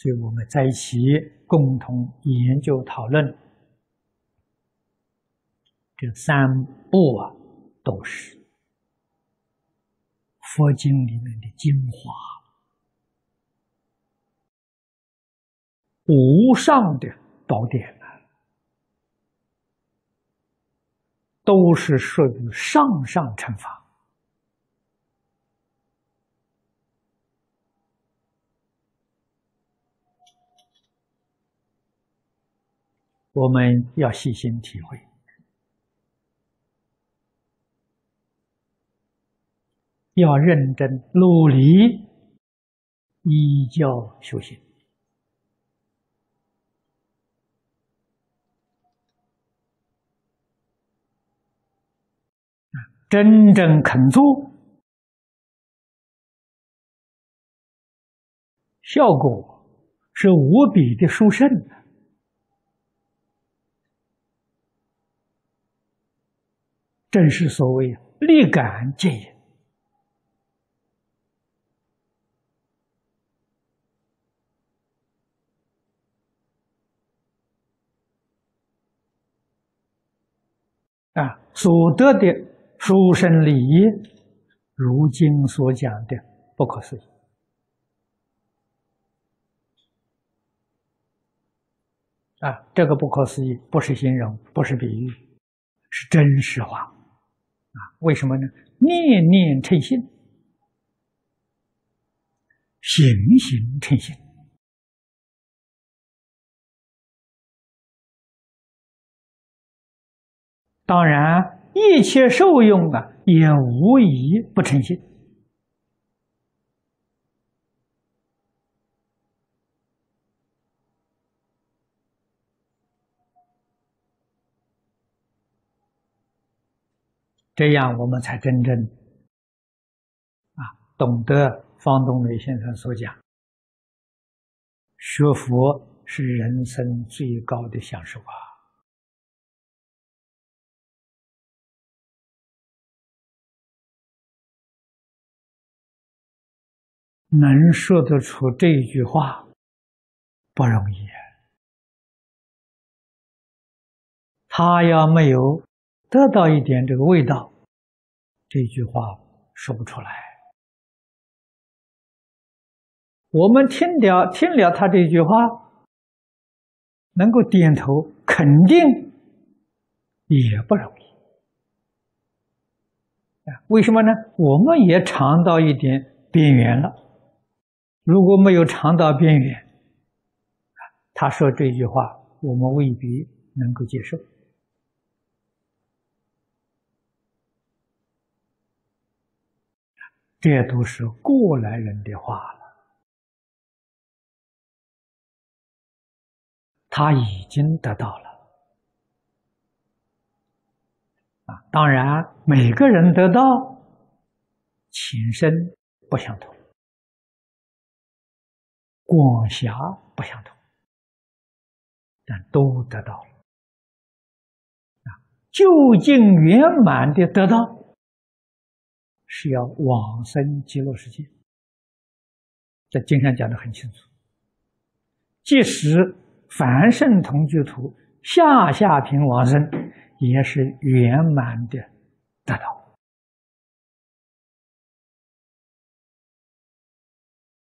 所以我们在一起共同研究讨论，这三部啊，都是佛经里面的精华，无上的宝典啊，都是属于上上乘法。我们要细心体会，要认真努力依教修行真正肯做，效果是无比的殊胜的。正是所谓立竿见影啊，所得的殊胜利益，如今所讲的不可思议啊！这个不可思议，不是形容，不是比喻，是真实话。啊，为什么呢？念念称心，行行称心。当然，一切受用啊，也无疑不称心。这样，我们才真正啊懂得方东梅先生所讲：学佛是人生最高的享受啊！能说得出这一句话不容易，他要没有得到一点这个味道。这句话说不出来。我们听了听了他这句话，能够点头肯定也不容易啊？为什么呢？我们也尝到一点边缘了。如果没有尝到边缘，他说这句话，我们未必能够接受。这都是过来人的话了，他已经得到了啊！当然，每个人得到情深不相同，广狭不相同，但都得到了啊！究竟圆满的得到。是要往生极乐世界，在经上讲的很清楚。即使凡圣同居土下下品往生，也是圆满的得到。